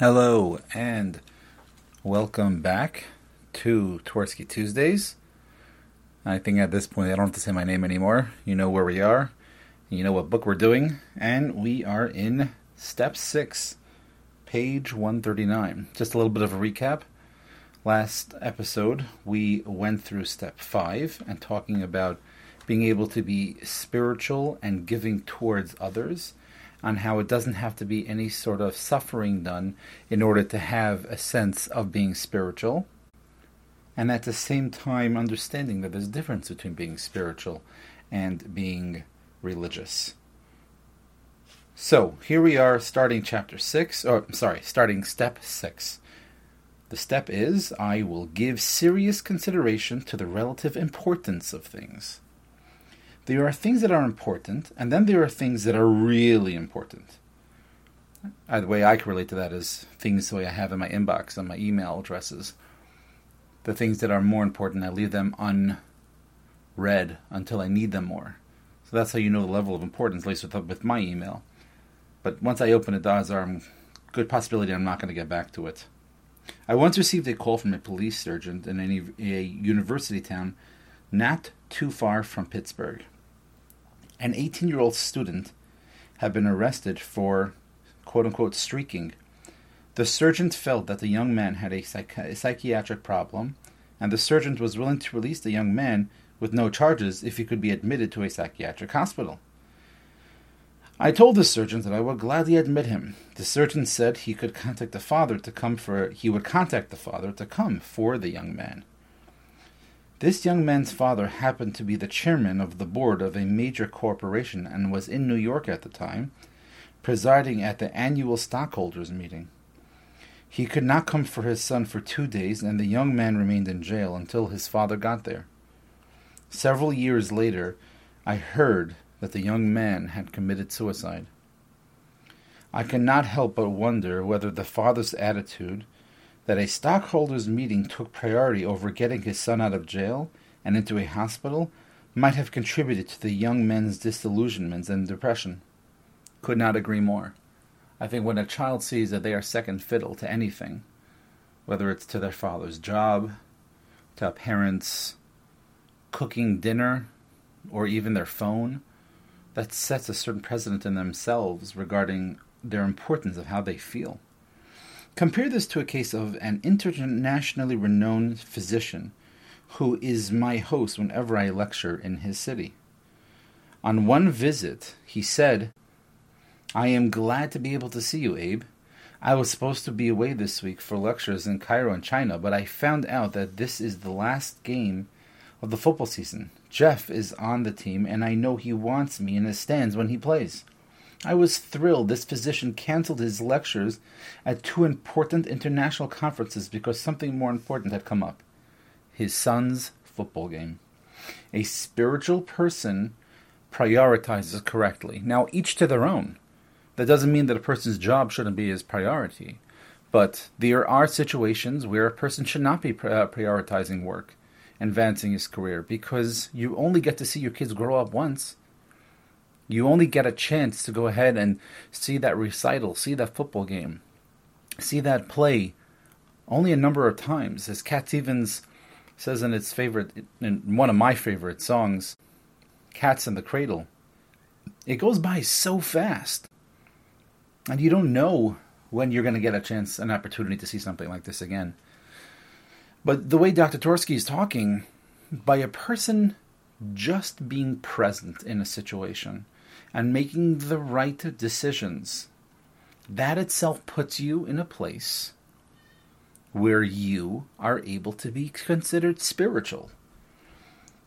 Hello and welcome back to Twersky Tuesdays. I think at this point I don't have to say my name anymore. You know where we are, you know what book we're doing, and we are in step six, page 139. Just a little bit of a recap. Last episode we went through step five and talking about being able to be spiritual and giving towards others on how it doesn't have to be any sort of suffering done in order to have a sense of being spiritual. And at the same time, understanding that there's a difference between being spiritual and being religious. So here we are starting chapter 6, or sorry, starting step 6. The step is I will give serious consideration to the relative importance of things there are things that are important, and then there are things that are really important. The way I can relate to that is things the way I have in my inbox on my email addresses. The things that are more important, I leave them unread until I need them more. So that's how you know the level of importance, at least with, with my email. But once I open it, there's a um, good possibility I'm not going to get back to it. I once received a call from a police sergeant in a, a university town not too far from Pittsburgh an 18 year old student had been arrested for quote unquote streaking. The surgeon felt that the young man had a, a, psychiatric problem, and the surgeon was willing to release the young man with no charges if he could be admitted to a psychiatric hospital. I told the surgeon that I would gladly admit him. The surgeon said he could contact the father to come for he would contact the father to come for the young man. This young man's father happened to be the chairman of the board of a major corporation and was in New York at the time, presiding at the annual stockholders' meeting. He could not come for his son for two days, and the young man remained in jail until his father got there. Several years later, I heard that the young man had committed suicide. I cannot help but wonder whether the father's attitude that a stockholders' meeting took priority over getting his son out of jail and into a hospital might have contributed to the young men's disillusionment and depression. Could not agree more. I think when a child sees that they are second fiddle to anything, whether it's to their father's job, to a parent's cooking dinner, or even their phone, that sets a certain precedent in themselves regarding their importance of how they feel. Compare this to a case of an internationally renowned physician who is my host whenever I lecture in his city. On one visit, he said, I am glad to be able to see you, Abe. I was supposed to be away this week for lectures in Cairo and China, but I found out that this is the last game of the football season. Jeff is on the team, and I know he wants me in the stands when he plays. I was thrilled this physician canceled his lectures at two important international conferences because something more important had come up his son's football game. A spiritual person prioritizes correctly. Now, each to their own. That doesn't mean that a person's job shouldn't be his priority. But there are situations where a person should not be uh, prioritizing work, advancing his career, because you only get to see your kids grow up once. You only get a chance to go ahead and see that recital, see that football game, see that play only a number of times. As Cat Stevens says in its favorite, in one of my favorite songs, Cats in the Cradle, it goes by so fast. And you don't know when you're going to get a chance, an opportunity to see something like this again. But the way Dr. Twerski is talking, by a person just being present in a situation, and making the right decisions, that itself puts you in a place where you are able to be considered spiritual.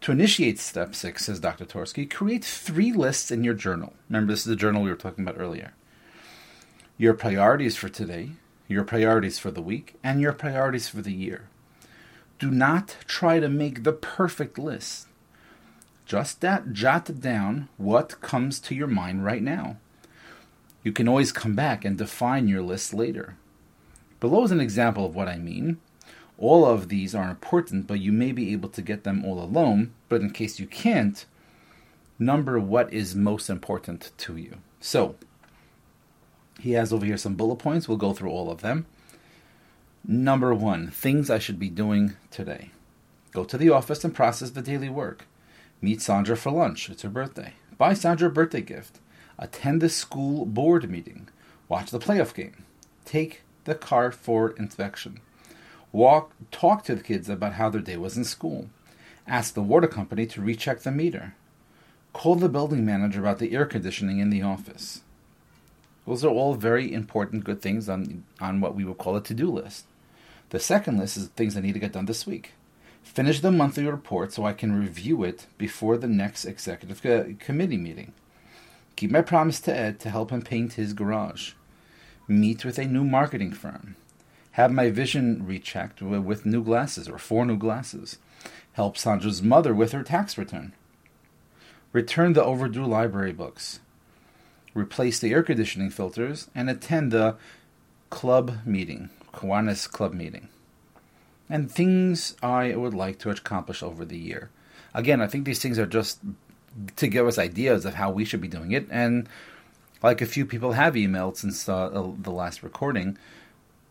To initiate step six, says Dr. Twerski, create three lists in your journal. Remember, this is the journal we were talking about earlier. Your priorities for today, your priorities for the week, and your priorities for the year. Do not try to make the perfect list. Just that, jot down what comes to your mind right now. You can always come back and define your list later. Below is an example of what I mean. All of these are important, but you may be able to get them all alone. But in case you can't, number what is most important to you. So, He has over here some bullet points. We'll go through all of them. Number one, things I should be doing today. Go to the office and process the daily work. Meet Sandra for lunch. It's her birthday. Buy Sandra a birthday gift. Attend the school board meeting. Watch the playoff game. Take the car for inspection. Walk, talk to the kids about how their day was in school. Ask the water company to recheck the meter. Call the building manager about the air conditioning in the office. Those are all very important, good things on, on what we would call a to do list. The second list is things I need to get done this week. Finish the monthly report so I can review it before the next executive co- committee meeting. Keep my promise to Ed to help him paint his garage. Meet with a new marketing firm. Have my vision rechecked with new glasses or four new glasses. Help Sandra's mother with her tax return. Return the overdue library books. Replace the air conditioning filters and attend the club meeting, Kiwanis club meeting. And things I would like to accomplish over the year. Again, I think these things are just to give us ideas of how we should be doing it. And like a few people have emailed since uh, the last recording,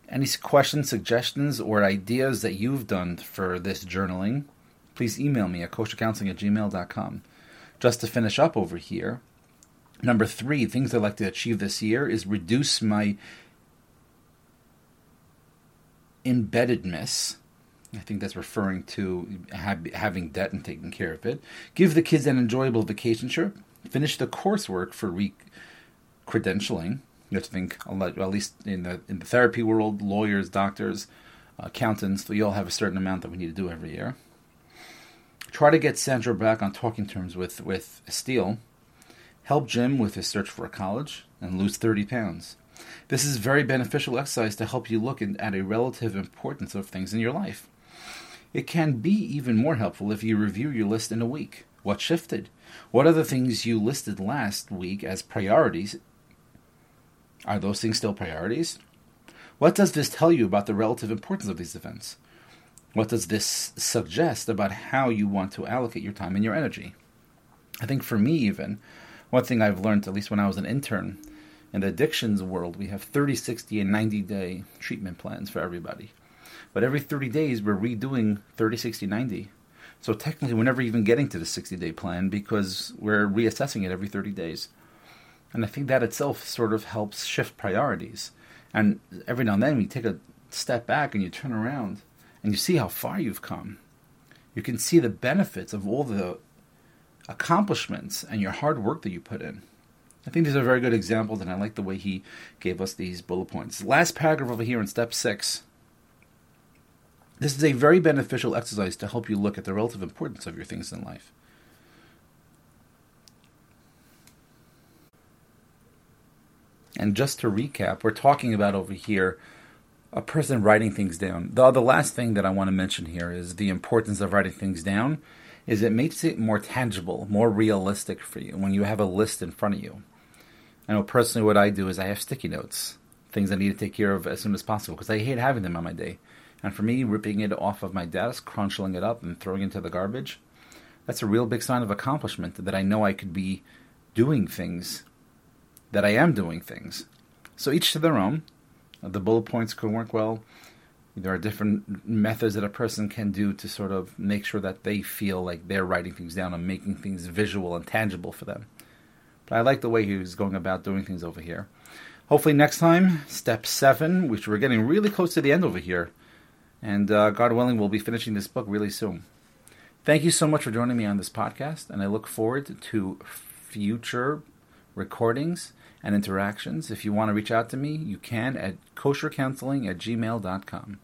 any questions, suggestions, or ideas that you've done for this journaling, please email me at koshercounseling at gmail.com. Just to finish up over here, number three, things I'd like to achieve this year is reduce my embeddedness. I think that's referring to having debt and taking care of it. Give the kids an enjoyable vacation trip. Finish the coursework for re credentialing. You have to think, at least in the in the therapy world, lawyers, doctors, accountants, we all have a certain amount that we need to do every year. Try to get Sandra back on talking terms with with Steele. Help Jim with his search for a college and lose 30 pounds. This is very beneficial exercise to help you look at a relative importance of things in your life. It can be even more helpful if you review your list in a week. What shifted? What are the things you listed last week as priorities are those things still priorities? What does this tell you about the relative importance of these events? What does this suggest about how you want to allocate your time and your energy? I think for me, even, one thing I've learned, at least when I was an intern, in the addictions world, we have 30, 60, and 90 day treatment plans for everybody. But every 30 days, we're redoing 30, 60, 90. So technically, we're never even getting to the 60 day plan because we're reassessing it every 30 days. And I think that itself sort of helps shift priorities. And every now and then we take a step back and you turn around and you see how far you've come. You can see the benefits of all the accomplishments and your hard work that you put in. I think these are very good examples, and I like the way he gave us these bullet points. Last paragraph over here in step six. This is a very beneficial exercise to help you look at the relative importance of your things in life. And just to recap, we're talking about over here a person writing things down. The, the last thing that I want to mention here is the importance of writing things down is it makes it more tangible, more realistic for you when you have a list in front of you. I know personally what I do is I have sticky notes, things I need to take care of as soon as possible because I hate having them on my day. And for me, ripping it off of my desk, crunching it up, and throwing it into the garbage, that's a real big sign of accomplishment that I know I could be doing things that I am doing things. So each to their own. The bullet points could work well. There are different methods that a person can do to sort of make sure that they feel like they're writing things down and making things visual and tangible for them. But I like the way he's going about doing things over here. Hopefully, next time, step seven, which we're getting really close to the end over here. And uh, God willing, we'll be finishing this book really soon. Thank you so much for joining me on this podcast, and I look forward to future recordings and interactions. If you want to reach out to me, you can at koshercounseling at gmail.com.